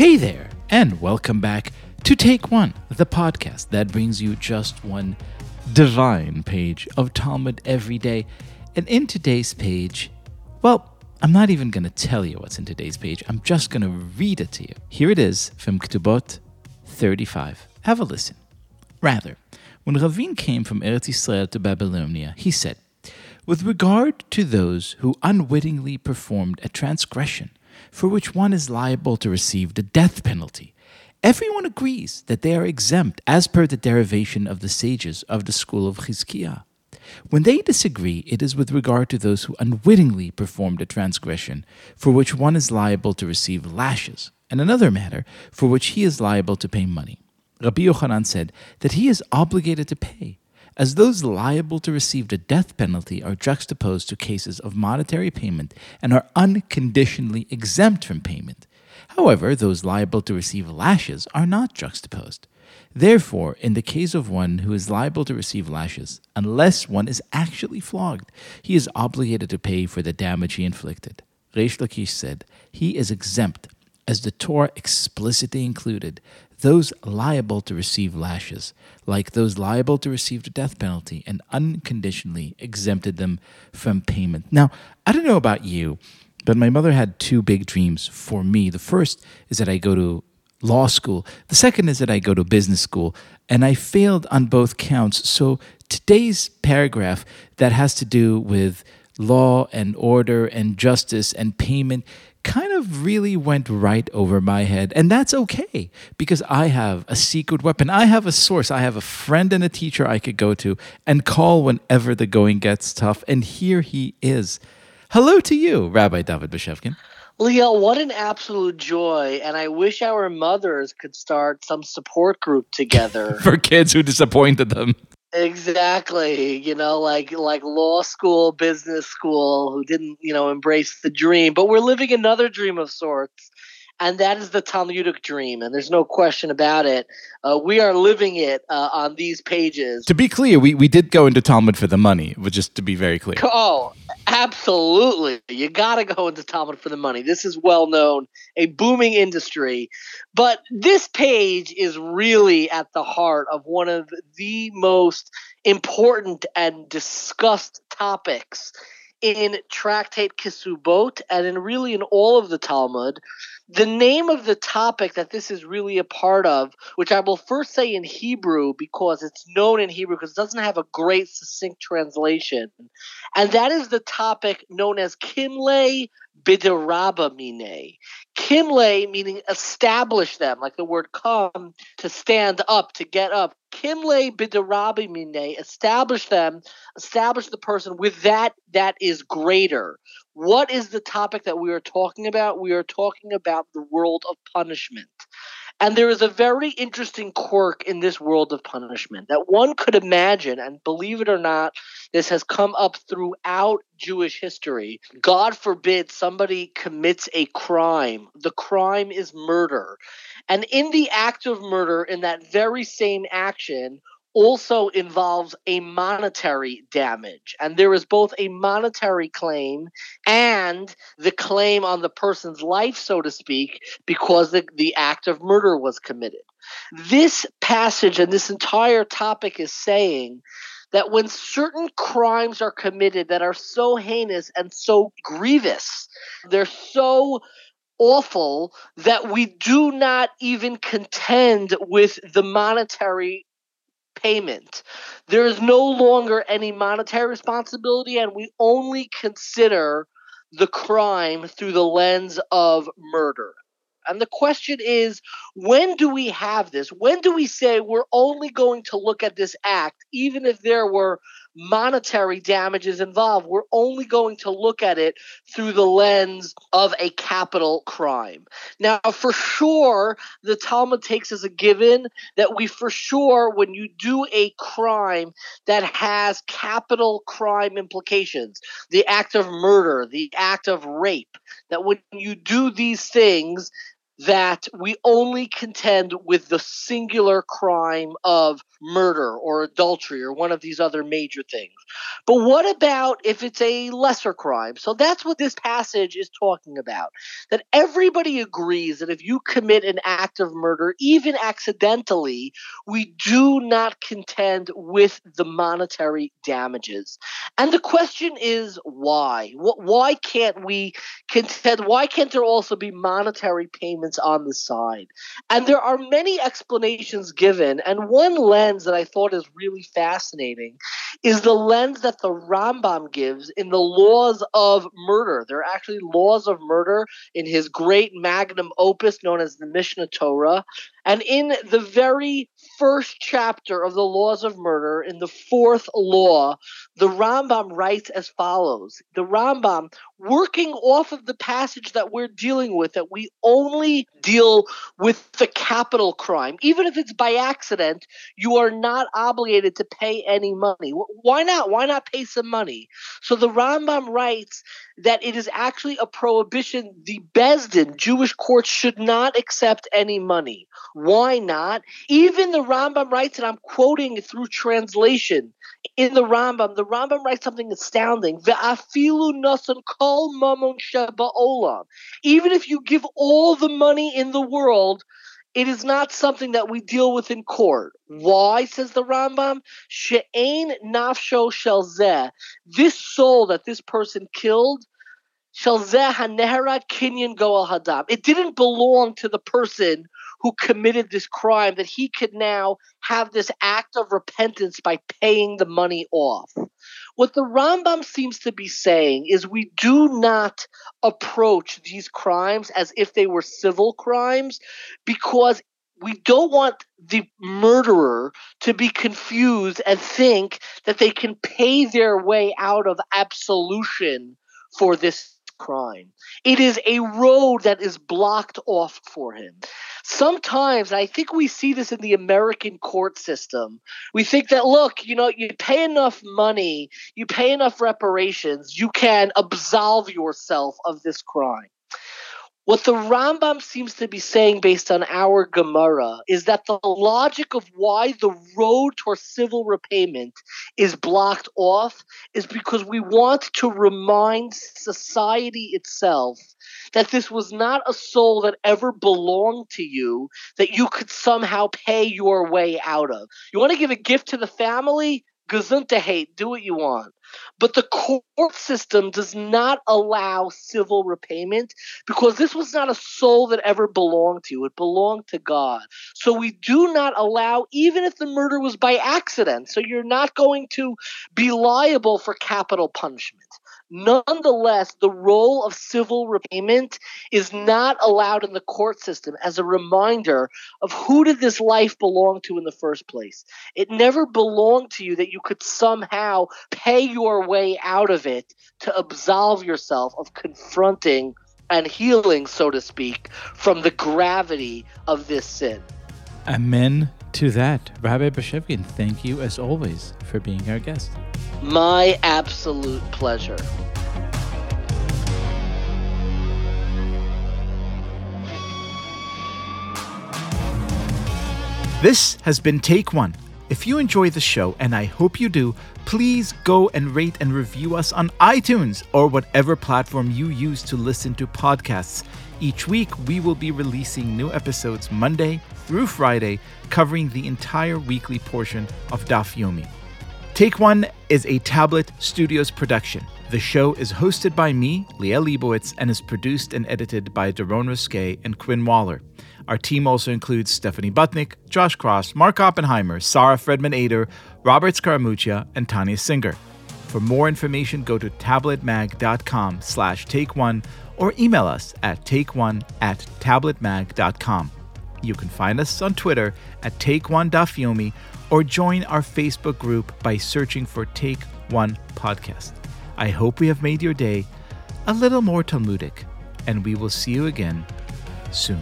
Hey there, and welcome back to Take One, the podcast that brings you just one divine page of Talmud every day. And in today's page, well, I'm not even going to tell you what's in today's page. I'm just going to read it to you. Here it is from Ketubot 35. Have a listen. Rather, when Ravin came from Eretz Israel to Babylonia, he said, With regard to those who unwittingly performed a transgression for which one is liable to receive the death penalty, everyone agrees that they are exempt as per the derivation of the sages of the school of Chizkiah. When they disagree, it is with regard to those who unwittingly performed a transgression, for which one is liable to receive lashes, and another matter for which he is liable to pay money. Rabbi Yochanan said that he is obligated to pay, as those liable to receive the death penalty are juxtaposed to cases of monetary payment and are unconditionally exempt from payment. However, those liable to receive lashes are not juxtaposed. Therefore, in the case of one who is liable to receive lashes, unless one is actually flogged, he is obligated to pay for the damage he inflicted. Reish Lakish said, he is exempt, as the Torah explicitly included those liable to receive lashes, like those liable to receive the death penalty, and unconditionally exempted them from payment. Now, I don't know about you, but my mother had two big dreams for me. The first is that I go to law school, the second is that I go to business school, and I failed on both counts. So today's paragraph that has to do with law and order and justice and payment kind of really went right over my head. And that's okay because I have a secret weapon. I have a source. I have a friend and a teacher I could go to and call whenever the going gets tough. And here he is. Hello to you, Rabbi David Bashevkin. Leo, what an absolute joy. And I wish our mothers could start some support group together for kids who disappointed them. Exactly. You know, like like law school, business school, who didn't, you know, embrace the dream. But we're living another dream of sorts and that is the Talmudic dream, and there's no question about it. Uh, we are living it uh, on these pages. To be clear, we, we did go into Talmud for the money, but just to be very clear. Oh, absolutely. You got to go into Talmud for the money. This is well known, a booming industry. But this page is really at the heart of one of the most important and discussed topics in Tractate Kisubot and in really in all of the Talmud. The name of the topic that this is really a part of, which I will first say in Hebrew because it's known in Hebrew because it doesn't have a great succinct translation, and that is the topic known as Kimle Bidaraba Mine. Kimle meaning establish them, like the word come to stand up, to get up. Kimle Bidarabi Mine, establish them, establish the person with that that is greater. What is the topic that we are talking about? We are talking about the world of punishment. And there is a very interesting quirk in this world of punishment that one could imagine, and believe it or not, this has come up throughout Jewish history. God forbid somebody commits a crime. The crime is murder. And in the act of murder, in that very same action, also involves a monetary damage. And there is both a monetary claim and the claim on the person's life, so to speak, because the, the act of murder was committed. This passage and this entire topic is saying that when certain crimes are committed that are so heinous and so grievous, they're so awful that we do not even contend with the monetary payment. There is no longer any monetary responsibility, and we only consider the crime through the lens of murder. And the question is when do we have this? When do we say we're only going to look at this act, even if there were monetary damages involved? We're only going to look at it through the lens of a capital crime. Now, for sure, the Talmud takes as a given that we, for sure, when you do a crime that has capital crime implications, the act of murder, the act of rape, that when you do these things, that we only contend with the singular crime of murder or adultery or one of these other major things. But what about if it's a lesser crime? So that's what this passage is talking about. That everybody agrees that if you commit an act of murder, even accidentally, we do not contend with the monetary damages. And the question is why? Why can't we contend? Why can't there also be monetary payments on the side? And there are many explanations given. And one lens that I thought is really fascinating is the lens that the Rambam gives in the laws of murder. There are actually laws of murder in his great magnum opus known as the Mishneh Torah. And in the very first chapter of the laws of murder, in the fourth law, the Rambam writes as follows The Rambam, working off of the passage that we're dealing with, that we only deal with the capital crime, even if it's by accident, you are not obligated to pay any money. Why not? Why not pay some money? So the Rambam writes that it is actually a prohibition. The Besdin, Jewish courts, should not accept any money. Why not? Even the Rambam writes, and I'm quoting through translation in the Rambam, the Rambam writes something astounding. Even if you give all the money in the world, it is not something that we deal with in court. Why, says the Rambam? She'ain nafsho shelzeh. This soul that this person killed Shalzeh Hanehara Kinyan Goel Hadam. It didn't belong to the person who committed this crime that he could now have this act of repentance by paying the money off. What the Rambam seems to be saying is we do not approach these crimes as if they were civil crimes because we don't want the murderer to be confused and think that they can pay their way out of absolution for this crime. It is a road that is blocked off for him. Sometimes, I think we see this in the American court system. We think that, look, you know, you pay enough money, you pay enough reparations, you can absolve yourself of this crime. What the Rambam seems to be saying, based on our Gemara, is that the logic of why the road towards civil repayment is blocked off is because we want to remind society itself that this was not a soul that ever belonged to you that you could somehow pay your way out of. You want to give a gift to the family? Hate, do what you want. But the court system does not allow civil repayment because this was not a soul that ever belonged to you. It belonged to God. So we do not allow, even if the murder was by accident, so you're not going to be liable for capital punishment. Nonetheless, the role of civil repayment is not allowed in the court system as a reminder of who did this life belong to in the first place. It never belonged to you that you could somehow pay your way out of it to absolve yourself of confronting and healing, so to speak, from the gravity of this sin. Amen to that. Rabbi Bashevkin, thank you as always for being our guest. My absolute pleasure. This has been Take One. If you enjoy the show, and I hope you do, please go and rate and review us on iTunes or whatever platform you use to listen to podcasts. Each week, we will be releasing new episodes Monday through Friday, covering the entire weekly portion of Daf Yomi. Take One is a Tablet Studios production. The show is hosted by me, Liel Leibovitz, and is produced and edited by Daron Ruskay and Quinn Waller. Our team also includes Stephanie Butnick, Josh Cross, Mark Oppenheimer, Sarah Fredman Ader, Robert Scaramuccia, and Tanya Singer. For more information, go to tabletmag.com slash take one or email us at takeone at tabletmag.com. You can find us on Twitter at take1dafyomi or join our Facebook group by searching for Take One Podcast. I hope we have made your day a little more Talmudic, and we will see you again soon.